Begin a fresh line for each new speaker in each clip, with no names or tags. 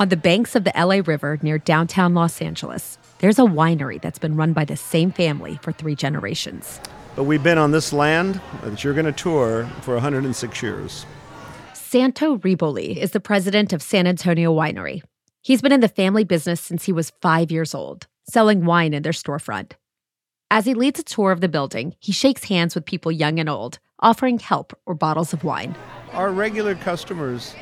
On the banks of the LA River near downtown Los Angeles, there's a winery that's been run by the same family for three generations.
But we've been on this land that you're going to tour for 106 years.
Santo Riboli is the president of San Antonio Winery. He's been in the family business since he was five years old, selling wine in their storefront. As he leads a tour of the building, he shakes hands with people young and old, offering help or bottles of wine.
Our regular customers,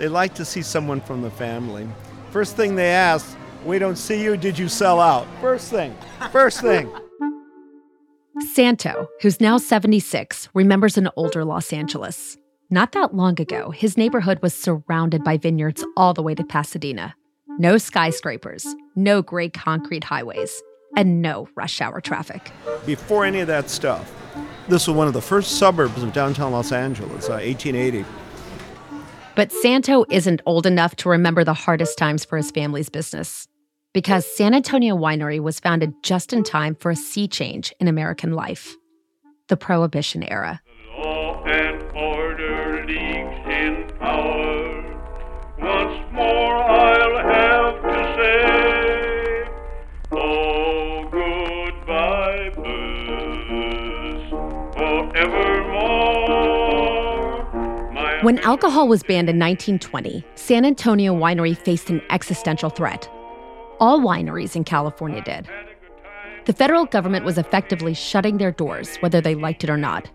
they like to see someone from the family. First thing they ask, we don't see you, did you sell out? First thing, first thing.
Santo, who's now 76, remembers an older Los Angeles. Not that long ago, his neighborhood was surrounded by vineyards all the way to Pasadena. No skyscrapers, no gray concrete highways, and no rush hour traffic.
Before any of that stuff, this was one of the first suburbs of downtown Los Angeles, uh, 1880.
But Santo isn't old enough to remember the hardest times for his family's business because San Antonio Winery was founded just in time for a sea change in American life the Prohibition era. When alcohol was banned in 1920, San Antonio Winery faced an existential threat. All wineries in California did. The federal government was effectively shutting their doors, whether they liked it or not.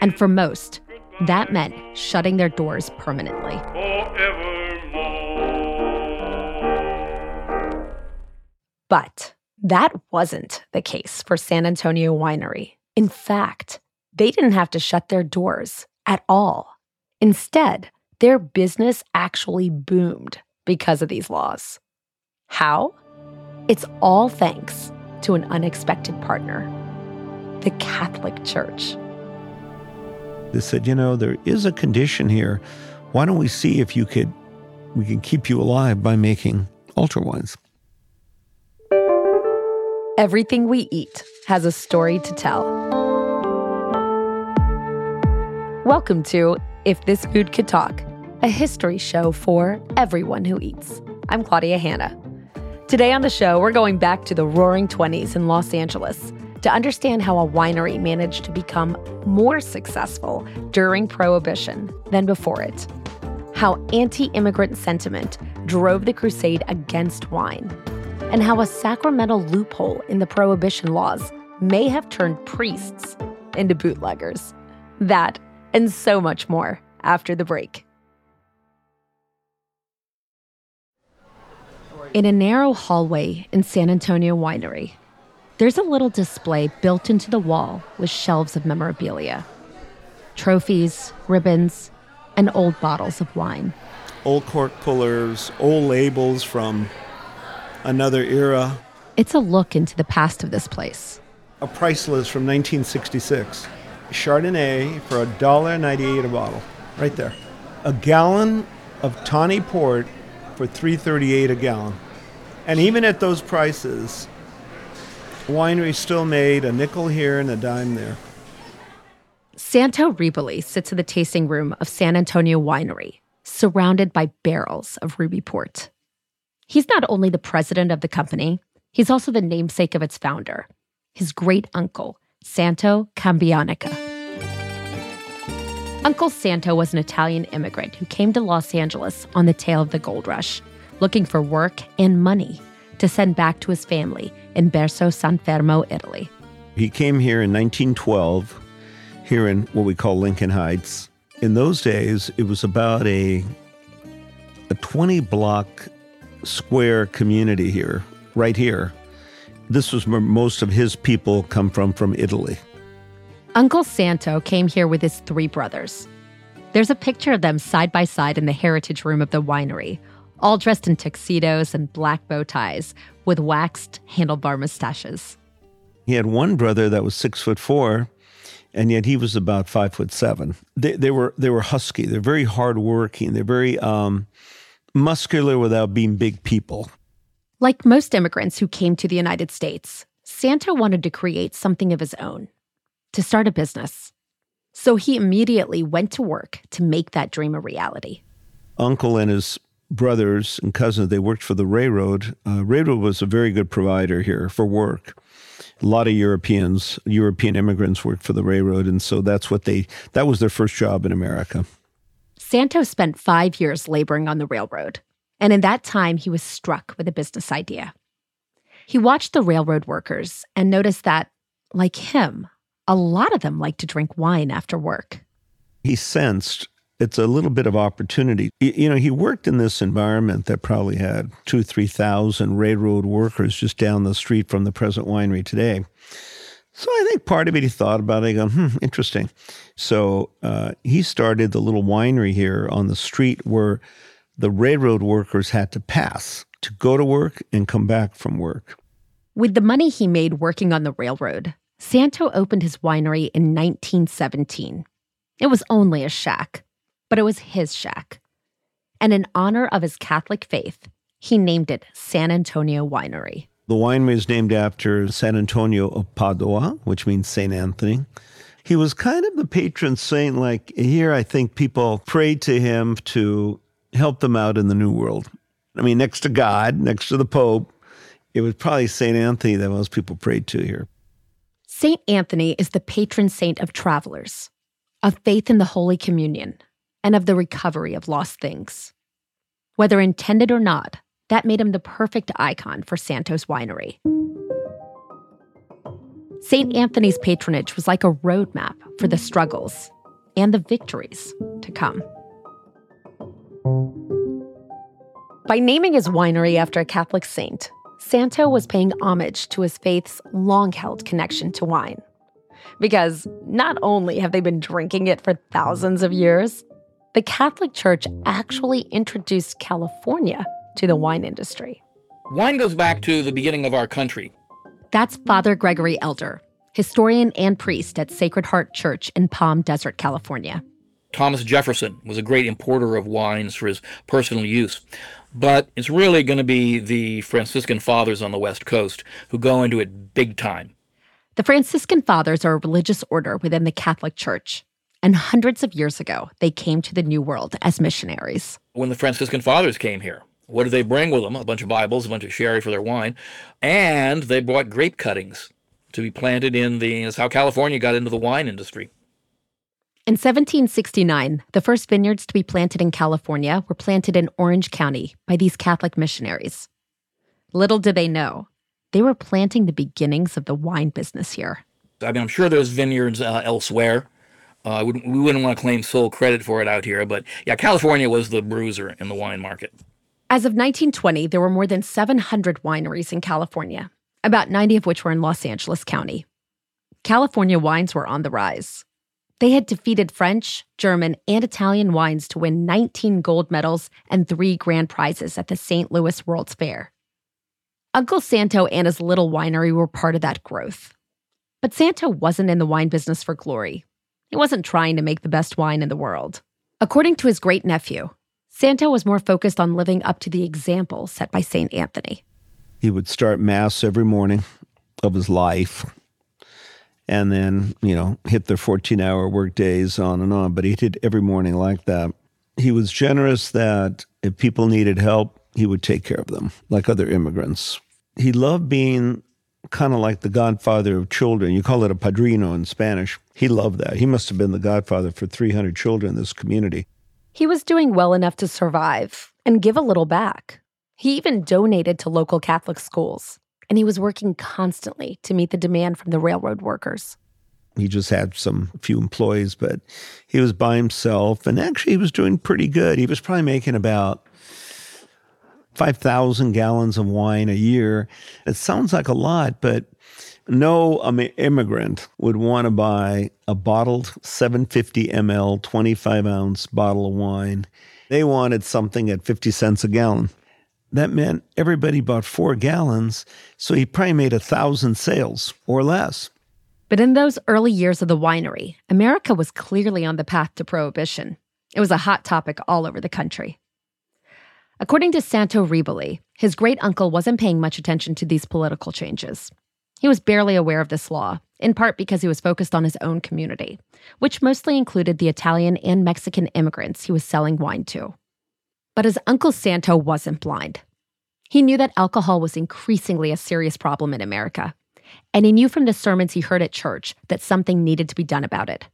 And for most, that meant shutting their doors permanently.
forevermore.
But that wasn't the case for San Antonio Winery. In fact, they didn't have to shut their doors at all. Instead, their business actually boomed because of these laws. How? It's all thanks to an unexpected partner the Catholic Church.
They said, you know, there is a condition here. Why don't we see if you could, we can keep you alive by making altar wines?
Everything we eat has a story to tell. Welcome to If This Food Could Talk, a history show for everyone who eats. I'm Claudia Hanna. Today on the show, we're going back to the roaring 20s in Los Angeles to understand how a winery managed to become more successful during Prohibition than before it, how anti immigrant sentiment drove the crusade against wine, and how a sacramental loophole in the Prohibition laws may have turned priests into bootleggers. That and so much more after the break. In a narrow hallway in San Antonio Winery, there's a little display built into the wall with shelves of memorabilia trophies, ribbons, and old bottles of wine.
Old cork pullers, old labels from another era,
It's a look into the past of this place.
a price list from 1966. Chardonnay for $1.98 a bottle, right there. A gallon of tawny port for 3.38 a gallon. And even at those prices, winery still made a nickel here and a dime there.
Santo Riboli sits in the tasting room of San Antonio Winery, surrounded by barrels of ruby port. He's not only the president of the company, he's also the namesake of its founder, his great uncle, Santo Cambianica. Uncle Santo was an Italian immigrant who came to Los Angeles on the tail of the gold rush, looking for work and money to send back to his family in Berzo San Fermo, Italy.
He came here in 1912, here in what we call Lincoln Heights. In those days, it was about a, a 20 block square community here, right here. This was where most of his people come from, from Italy.
Uncle Santo came here with his three brothers. There's a picture of them side by side in the heritage room of the winery, all dressed in tuxedos and black bow ties with waxed handlebar mustaches.
He had one brother that was six foot four, and yet he was about five foot seven. They, they were they were husky. They're very hardworking. They're very um, muscular without being big people.
Like most immigrants who came to the United States, Santo wanted to create something of his own, to start a business. So he immediately went to work to make that dream a reality.
Uncle and his brothers and cousins, they worked for the railroad. Uh, railroad was a very good provider here for work. A lot of Europeans, European immigrants worked for the railroad, and so that's what they that was their first job in America.
Santos spent five years laboring on the railroad, and in that time he was struck with a business idea. He watched the railroad workers and noticed that, like him, a lot of them like to drink wine after work.
He sensed it's a little bit of opportunity. You know, he worked in this environment that probably had two, 3,000 railroad workers just down the street from the present winery today. So I think part of it he thought about it, go, hmm, interesting. So uh, he started the little winery here on the street where the railroad workers had to pass to go to work and come back from work.
With the money he made working on the railroad, Santo opened his winery in 1917. It was only a shack, but it was his shack. And in honor of his Catholic faith, he named it San Antonio Winery.
The winery is named after San Antonio of Padua, which means St. Anthony. He was kind of the patron saint. Like here, I think people prayed to him to help them out in the New World. I mean, next to God, next to the Pope, it was probably St. Anthony that most people prayed to here.
St. Anthony is the patron saint of travelers, of faith in the Holy Communion, and of the recovery of lost things. Whether intended or not, that made him the perfect icon for Santos Winery. St. Anthony's patronage was like a roadmap for the struggles and the victories to come. By naming his winery after a Catholic saint, Santo was paying homage to his faith's long held connection to wine. Because not only have they been drinking it for thousands of years, the Catholic Church actually introduced California to the wine industry.
Wine goes back to the beginning of our country.
That's Father Gregory Elder, historian and priest at Sacred Heart Church in Palm Desert, California.
Thomas Jefferson was a great importer of wines for his personal use. But it's really going to be the Franciscan fathers on the West Coast who go into it big time.
The Franciscan fathers are a religious order within the Catholic Church. And hundreds of years ago, they came to the New World as missionaries.
When the Franciscan fathers came here, what did they bring with them? A bunch of Bibles, a bunch of sherry for their wine, and they brought grape cuttings to be planted in the. That's how California got into the wine industry.
In 1769, the first vineyards to be planted in California were planted in Orange County by these Catholic missionaries. Little did they know, they were planting the beginnings of the wine business here.
I mean, I'm sure there's vineyards uh, elsewhere uh, we wouldn't want to claim sole credit for it out here, but yeah, California was the bruiser in the wine market.
As of 1920, there were more than 700 wineries in California, about 90 of which were in Los Angeles County. California wines were on the rise. They had defeated French, German, and Italian wines to win 19 gold medals and three grand prizes at the St. Louis World's Fair. Uncle Santo and his little winery were part of that growth. But Santo wasn't in the wine business for glory. He wasn't trying to make the best wine in the world. According to his great nephew, Santo was more focused on living up to the example set by St. Anthony.
He would start Mass every morning of his life and then, you know, hit their 14 hour work days on and on. But he did every morning like that. He was generous that if people needed help, he would take care of them, like other immigrants. He loved being kind of like the godfather of children. You call it a padrino in Spanish. He loved that. He must have been the godfather for 300 children in this community.
He was doing well enough to survive and give a little back. He even donated to local Catholic schools, and he was working constantly to meet the demand from the railroad workers.
He just had some few employees, but he was by himself, and actually, he was doing pretty good. He was probably making about 5,000 gallons of wine a year. It sounds like a lot, but No immigrant would want to buy a bottled 750 ml, 25 ounce bottle of wine. They wanted something at 50 cents a gallon. That meant everybody bought four gallons, so he probably made a thousand sales or less.
But in those early years of the winery, America was clearly on the path to prohibition. It was a hot topic all over the country. According to Santo Riboli, his great uncle wasn't paying much attention to these political changes. He was barely aware of this law, in part because he was focused on his own community, which mostly included the Italian and Mexican immigrants he was selling wine to. But his Uncle Santo wasn't blind. He knew that alcohol was increasingly a serious problem in America, and he knew from the sermons he heard at church that something needed to be done about it.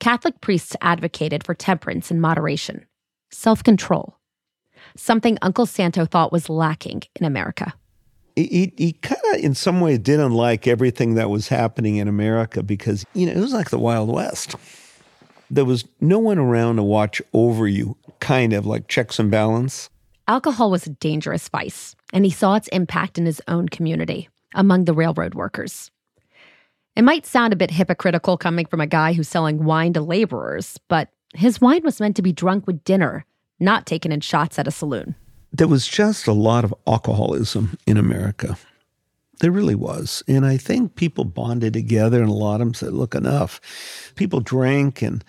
Catholic priests advocated for temperance and moderation, self control, something Uncle Santo thought was lacking in America
he, he kind of, in some way, didn't like everything that was happening in America because, you know, it was like the Wild West. There was no one around to watch over you, kind of like checks and balance.
Alcohol was a dangerous vice, and he saw its impact in his own community among the railroad workers. It might sound a bit hypocritical coming from a guy who's selling wine to laborers, but his wine was meant to be drunk with dinner, not taken in shots at a saloon
there was just a lot of alcoholism in America. There really was. And I think people bonded together, and a lot of them said, look, enough. People drank and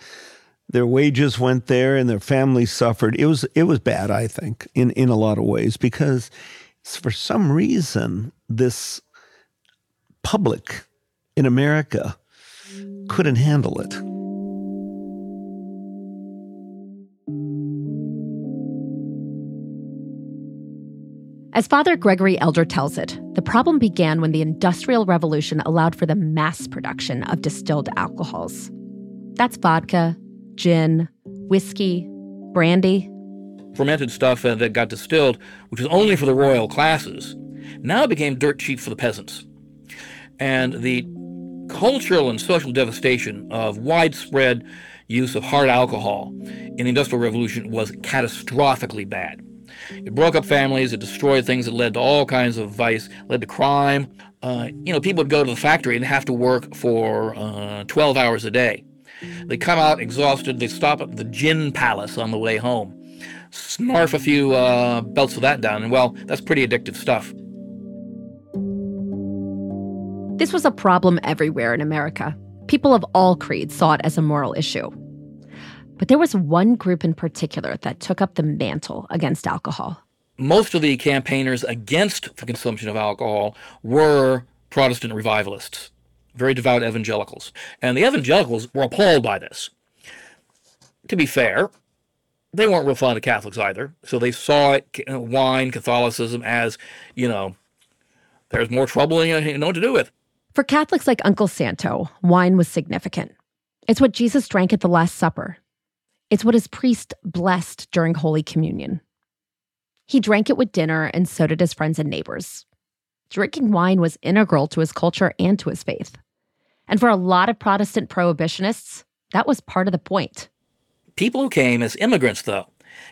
their wages went there and their families suffered. It was it was bad, I think, in, in a lot of ways, because for some reason this public in America couldn't handle it.
As Father Gregory Elder tells it, the problem began when the Industrial Revolution allowed for the mass production of distilled alcohols. That's vodka, gin, whiskey, brandy.
Fermented stuff uh, that got distilled, which was only for the royal classes, now became dirt cheap for the peasants. And the cultural and social devastation of widespread use of hard alcohol in the Industrial Revolution was catastrophically bad. It broke up families. It destroyed things. It led to all kinds of vice, led to crime. Uh, you know, people would go to the factory and have to work for uh, 12 hours a day. They come out exhausted. They stop at the gin palace on the way home, snarf a few uh, belts of that down, and well, that's pretty addictive stuff.
This was a problem everywhere in America. People of all creeds saw it as a moral issue. But there was one group in particular that took up the mantle against alcohol.
Most of the campaigners against the consumption of alcohol were Protestant revivalists, very devout evangelicals. And the evangelicals were appalled by this. To be fair, they weren't real fond of Catholics either. So they saw it, uh, wine, Catholicism, as, you know, there's more trouble than you know what to do with.
For Catholics like Uncle Santo, wine was significant. It's what Jesus drank at the Last Supper, it's what his priest blessed during Holy Communion. He drank it with dinner, and so did his friends and neighbors. Drinking wine was integral to his culture and to his faith. And for a lot of Protestant prohibitionists, that was part of the point.
People who came as immigrants, though,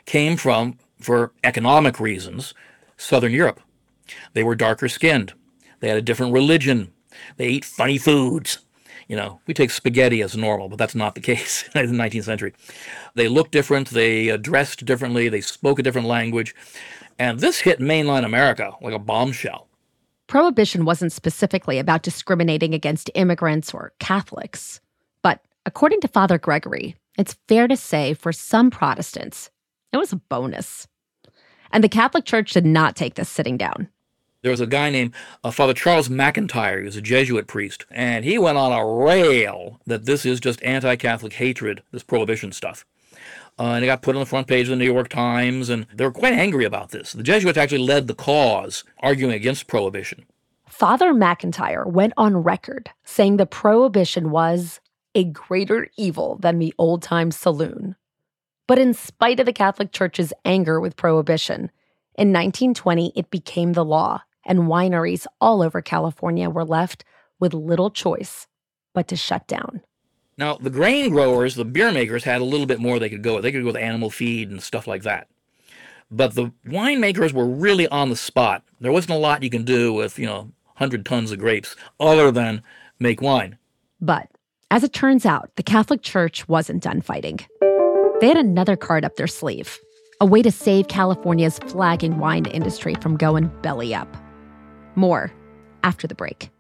came from, for economic reasons, Southern Europe. They were darker skinned. They had a different religion. They ate funny foods. You know, we take spaghetti as normal, but that's not the case in the 19th century. They looked different, they uh, dressed differently, they spoke a different language. And this hit mainline America like a bombshell.
Prohibition wasn't specifically about discriminating against immigrants or Catholics. But according to Father Gregory, it's fair to say for some Protestants, it was a bonus. And the Catholic Church did not take this sitting down.
There was a guy named uh, Father Charles McIntyre. He was a Jesuit priest, and he went on a rail that this is just anti-Catholic hatred, this prohibition stuff. Uh, and it got put on the front page of the New York Times, and they were quite angry about this. The Jesuits actually led the cause, arguing against prohibition.
Father McIntyre went on record saying the prohibition was a greater evil than the old time saloon. But in spite of the Catholic Church's anger with prohibition, in 1920 it became the law and wineries all over California were left with little choice but to shut down.
Now, the grain growers, the beer makers, had a little bit more they could go with. They could go with animal feed and stuff like that. But the winemakers were really on the spot. There wasn't a lot you can do with, you know, 100 tons of grapes other than make wine.
But as it turns out, the Catholic Church wasn't done fighting. They had another card up their sleeve a way to save California's flagging wine industry from going belly up. More after the break.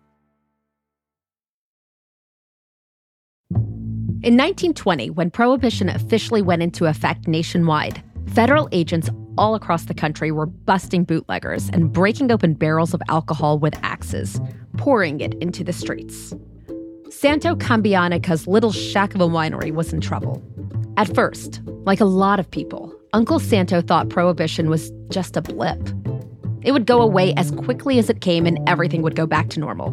In 1920, when Prohibition officially went into effect nationwide, federal agents all across the country were busting bootleggers and breaking open barrels of alcohol with axes, pouring it into the streets. Santo Cambianica's little shack of a winery was in trouble. At first, like a lot of people, Uncle Santo thought prohibition was just a blip. It would go away as quickly as it came and everything would go back to normal.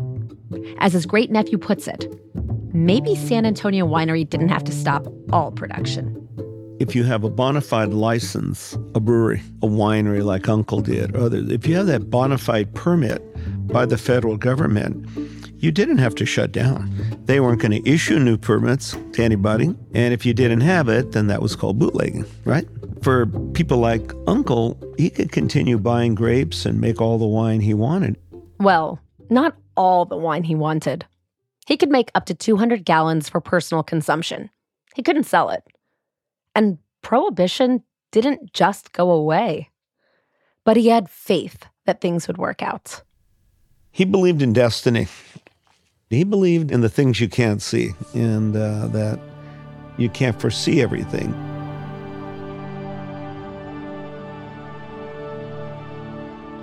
As his great nephew puts it, maybe San Antonio Winery didn't have to stop all production.
If you have a bona fide license, a brewery, a winery like Uncle did, or others, if you have that bona fide permit by the federal government, you didn't have to shut down. They weren't going to issue new permits to anybody. And if you didn't have it, then that was called bootlegging, right? For people like Uncle, he could continue buying grapes and make all the wine he wanted.
Well, not all the wine he wanted. He could make up to 200 gallons for personal consumption. He couldn't sell it. And prohibition didn't just go away. But he had faith that things would work out.
He believed in destiny. He believed in the things you can't see and uh, that you can't foresee everything.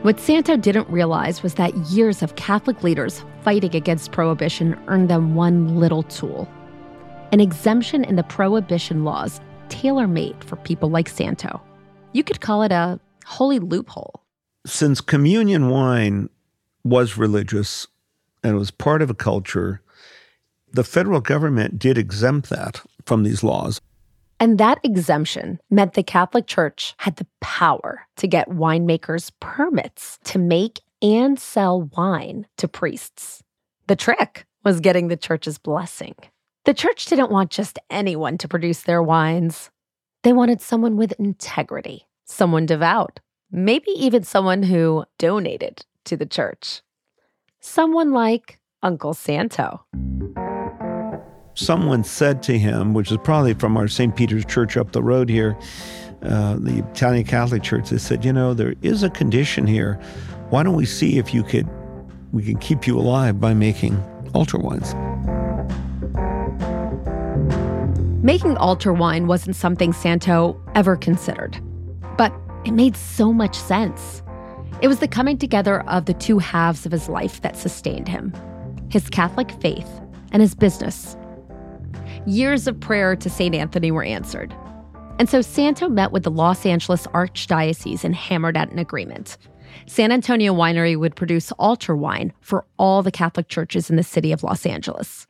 What Santo didn't realize was that years of Catholic leaders fighting against prohibition earned them one little tool an exemption in the prohibition laws tailor made for people like Santo. You could call it a holy loophole.
Since communion wine was religious and was part of a culture, the federal government did exempt that from these laws.
And that exemption meant the Catholic Church had the power to get winemakers permits to make and sell wine to priests. The trick was getting the church's blessing. The church didn't want just anyone to produce their wines. They wanted someone with integrity, someone devout, maybe even someone who donated to the church. Someone like Uncle Santo.
Someone said to him, which is probably from our St. Peter's Church up the road here, uh, the Italian Catholic Church, they said, you know, there is a condition here. Why don't we see if you could, we can keep you alive by making altar wines?
Making altar wine wasn't something Santo ever considered, but it made so much sense. It was the coming together of the two halves of his life that sustained him his Catholic faith and his business. Years of prayer to St. Anthony were answered. And so Santo met with the Los Angeles Archdiocese and hammered out an agreement. San Antonio Winery would produce altar wine for all the Catholic churches in the city of Los Angeles.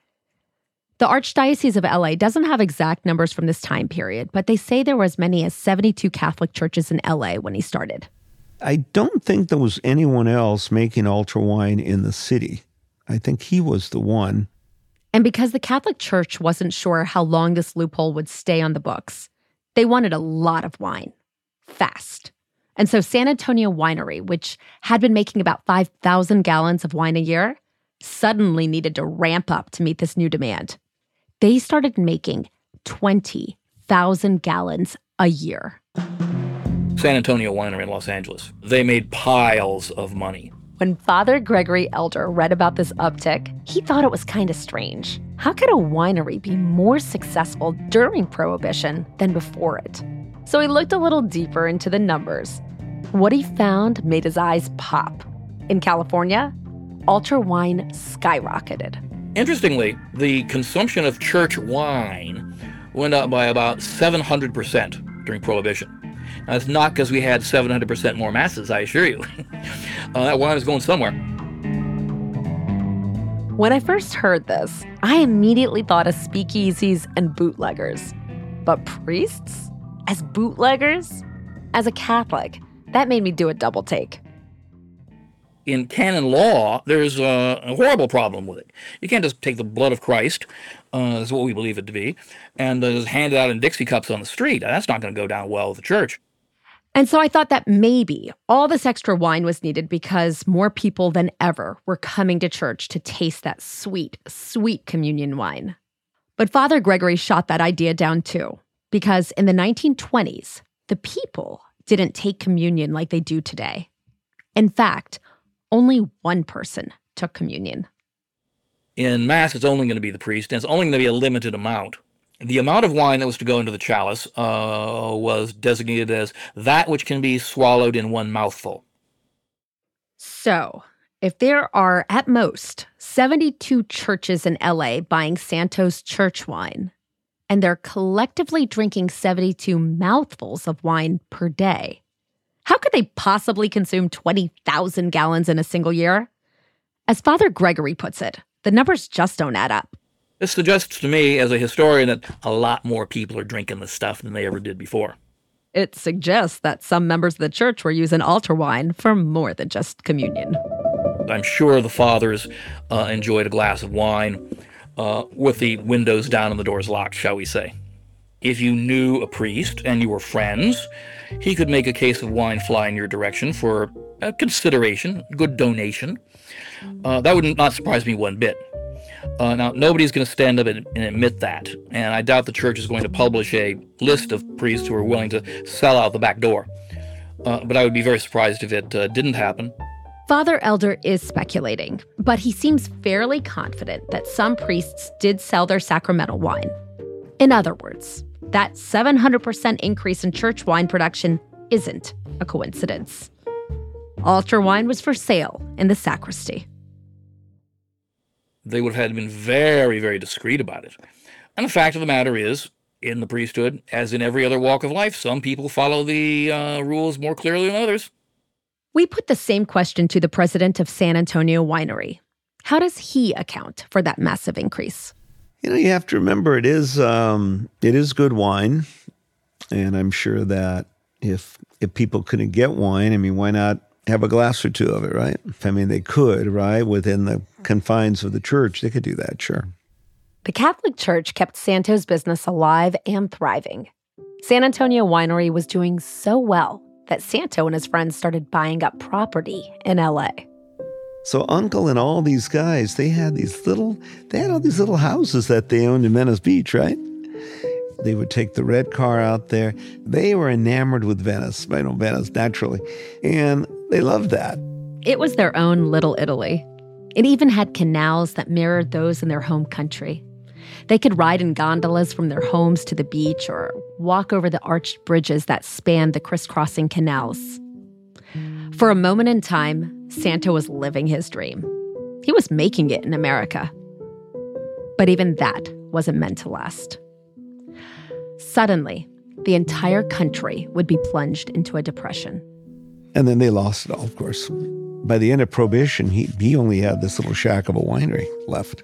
The Archdiocese of LA doesn't have exact numbers from this time period, but they say there were as many as 72 Catholic churches in LA when he started.
I don't think there was anyone else making altar wine in the city. I think he was the one.
And because the Catholic Church wasn't sure how long this loophole would stay on the books, they wanted a lot of wine, fast. And so San Antonio Winery, which had been making about 5,000 gallons of wine a year, suddenly needed to ramp up to meet this new demand they started making 20,000 gallons a year.
San Antonio Winery in Los Angeles. They made piles of money.
When Father Gregory Elder read about this uptick, he thought it was kind of strange. How could a winery be more successful during Prohibition than before it? So he looked a little deeper into the numbers. What he found made his eyes pop. In California, altar wine skyrocketed.
Interestingly, the consumption of church wine went up by about 700% during Prohibition. Now, it's not because we had 700% more masses, I assure you. uh, that wine is going somewhere.
When I first heard this, I immediately thought of speakeasies and bootleggers. But priests? As bootleggers? As a Catholic, that made me do a double take
in canon law, there's a, a, horrible problem with it. You can't just take the blood of Christ, uh, is what we believe it to be, and uh, just hand it out in Dixie cups on the street. That's not going to go down well with the church.
And so I thought that maybe all this extra wine was needed because more people than ever were coming to church to taste that sweet, sweet communion wine. But Father Gregory shot that idea down too, because in the 1920s, the people didn't take communion like they do today. In fact, only one person took communion.
In Mass, it's only going to be the priest, and it's only going to be a limited amount. The amount of wine that was to go into the chalice uh, was designated as that which can be swallowed in one mouthful.
So, if there are at most 72 churches in LA buying Santos church wine, and they're collectively drinking 72 mouthfuls of wine per day, how could they possibly consume 20,000 gallons in a single year? As Father Gregory puts it, the numbers just don't add up.
This suggests to me, as a historian, that a lot more people are drinking this stuff than they ever did before.
It suggests that some members of the church were using altar wine for more than just communion.
I'm sure the fathers uh, enjoyed a glass of wine uh, with the windows down and the doors locked, shall we say. If you knew a priest and you were friends, he could make a case of wine fly in your direction for a consideration, good donation. Uh, that would not surprise me one bit. Uh, now, nobody's going to stand up and, and, admit that, and I doubt the church is going to publish a list of priests who are willing to sell out the back door. Uh, but I would be very surprised if it uh, didn't happen.
Father Elder is speculating, but he seems fairly confident that some priests did sell their sacramental wine. In other words, that 700% increase in church wine production isn't a coincidence. Altar wine was for sale in the sacristy.
They would have had been very, very discreet about it. And the fact of the matter is, in the priesthood, as in every other walk of life, some people follow the uh, rules more clearly than others.
We put the same question to the president of San Antonio Winery. How does he account for that massive increase?
You know, you have to remember it is um, it is good wine, and I'm sure that if if people couldn't get wine, I mean, why not have a glass or two of it, right? I mean, they could, right, within the confines of the church, they could do that, sure.
The Catholic Church kept Santo's business alive and thriving. San Antonio Winery was doing so well that Santo and his friends started buying up property in LA.
So Uncle and all these guys, they had these little, they had all these little houses that they owned in Venice Beach, right? They would take the red car out there. They were enamored with Venice, I know Venice naturally, and they loved that.
It was their own little Italy. It even had canals that mirrored those in their home country. They could ride in gondolas from their homes to the beach or walk over the arched bridges that spanned the crisscrossing canals. For a moment in time, Santo was living his dream. He was making it in America. But even that wasn't meant to last. Suddenly, the entire country would be plunged into a depression.
And then they lost it all, of course. By the end of Prohibition, he, he only had this little shack of a winery left.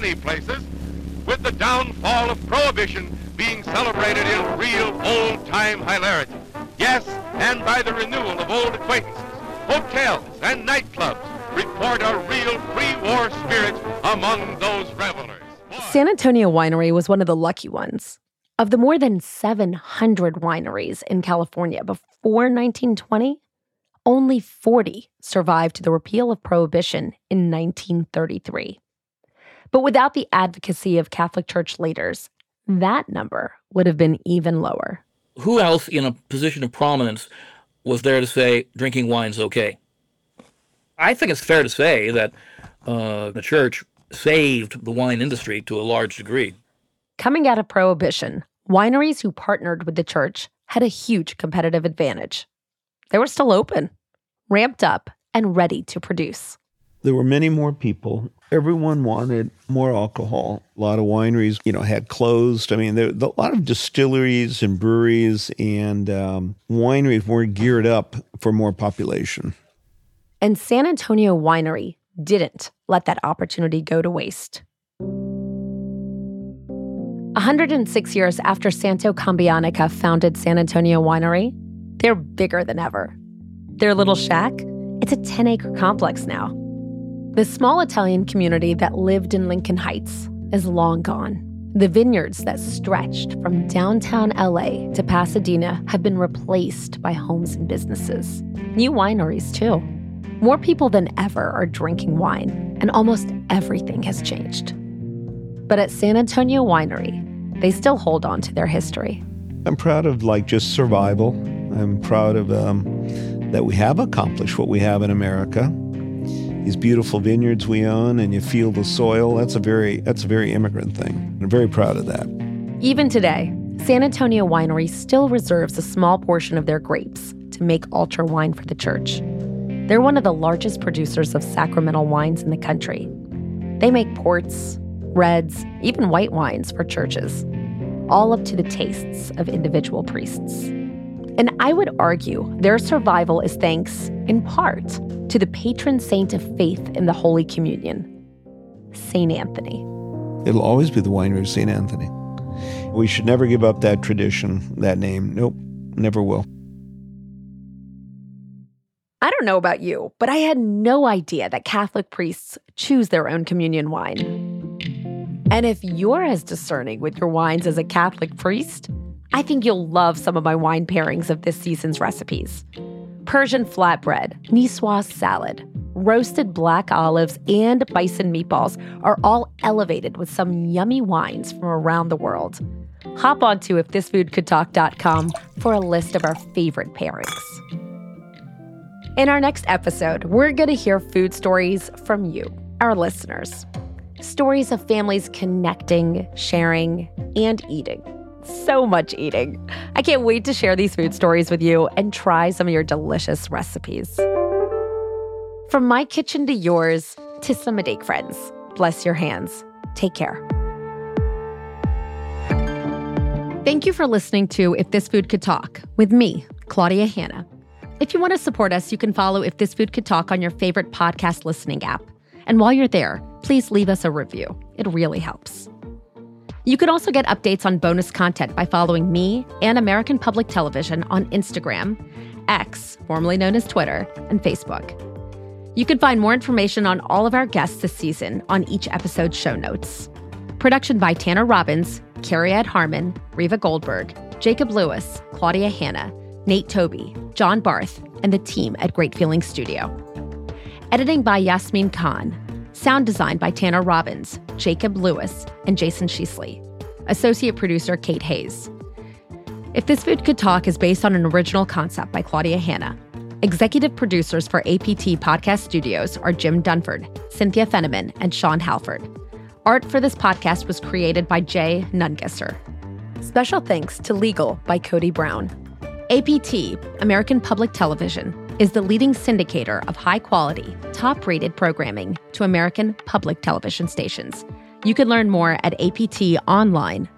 Many places, with the downfall of Prohibition being celebrated in real old-time hilarity. Yes, and by the renewal of old acquaintances, hotels and nightclubs report a real pre-war spirit among those revelers.
San Antonio Winery was one of the lucky ones. Of the more than 700 wineries in California before 1920, only 40 survived to the repeal of Prohibition in 1933. But without the advocacy of Catholic Church leaders, that number would have been even lower.
Who else in a position of prominence was there to say drinking wine's okay? I think it's fair to say that uh, the church saved the wine industry to a large degree.
Coming out of Prohibition, wineries who partnered with the church had a huge competitive advantage. They were still open, ramped up, and ready to produce.
There were many more people. Everyone wanted more alcohol. A lot of wineries, you know, had closed. I mean, there, a lot of distilleries and breweries and um, wineries weren't geared up for more population.
And San Antonio Winery didn't let that opportunity go to waste. 106 years after Santo Cambianica founded San Antonio Winery, they're bigger than ever. Their little shack, it's a 10 acre complex now. The small Italian community that lived in Lincoln Heights, is long gone. The vineyards that stretched from downtown LA to Pasadena have been replaced by homes and businesses. New wineries, too. More people than ever are drinking wine, and almost everything has changed. But at San Antonio Winery, they still hold on to their history.
I'm proud of like just survival. I'm proud of um, that we have accomplished what we have in America. These beautiful vineyards we own, and you feel the soil. That's a very that's a very immigrant thing. I'm very proud of that.
Even today, San Antonio Winery still reserves a small portion of their grapes to make altar wine for the church. They're one of the largest producers of sacramental wines in the country. They make ports, reds, even white wines for churches, all up to the tastes of individual priests. And I would argue their survival is thanks, in part, to the patron saint of faith in the Holy Communion, St. Anthony.
It'll always be the winery of St. Anthony. We should never give up that tradition, that name. Nope, never will.
I don't know about you, but I had no idea that Catholic priests choose their own communion wine. And if you're as discerning with your wines as a Catholic priest, I think you'll love some of my wine pairings of this season's recipes. Persian flatbread, Niçoise salad, roasted black olives, and bison meatballs are all elevated with some yummy wines from around the world. Hop on to ifthisfoodcouldtalk.com for a list of our favorite pairings. In our next episode, we're going to hear food stories from you, our listeners. Stories of families connecting, sharing, and eating. So much eating. I can't wait to share these food stories with you and try some of your delicious recipes. From my kitchen to yours, Medake friends. Bless your hands. Take care. Thank you for listening to If This Food Could Talk with me, Claudia Hanna. If you want to support us, you can follow If This Food Could Talk on your favorite podcast listening app. And while you're there, please leave us a review. It really helps. You can also get updates on bonus content by following me and American Public Television on Instagram, X, formerly known as Twitter, and Facebook. You can find more information on all of our guests this season on each episode's show notes. Production by Tanner Robbins, Carrie Ed Harmon, Reva Goldberg, Jacob Lewis, Claudia Hanna, Nate Toby, John Barth, and the team at Great Feeling Studio. Editing by Yasmin Khan. Sound design by Tanner Robbins, Jacob Lewis, and Jason Sheasley. Associate producer Kate Hayes. If This Food Could Talk is based on an original concept by Claudia Hanna. Executive producers for APT Podcast Studios are Jim Dunford, Cynthia Fenneman, and Sean Halford. Art for this podcast was created by Jay Nungesser. Special thanks to Legal by Cody Brown. APT, American Public Television, is the leading syndicator of high quality, top rated programming to American public television stations. You can learn more at aptonline.org.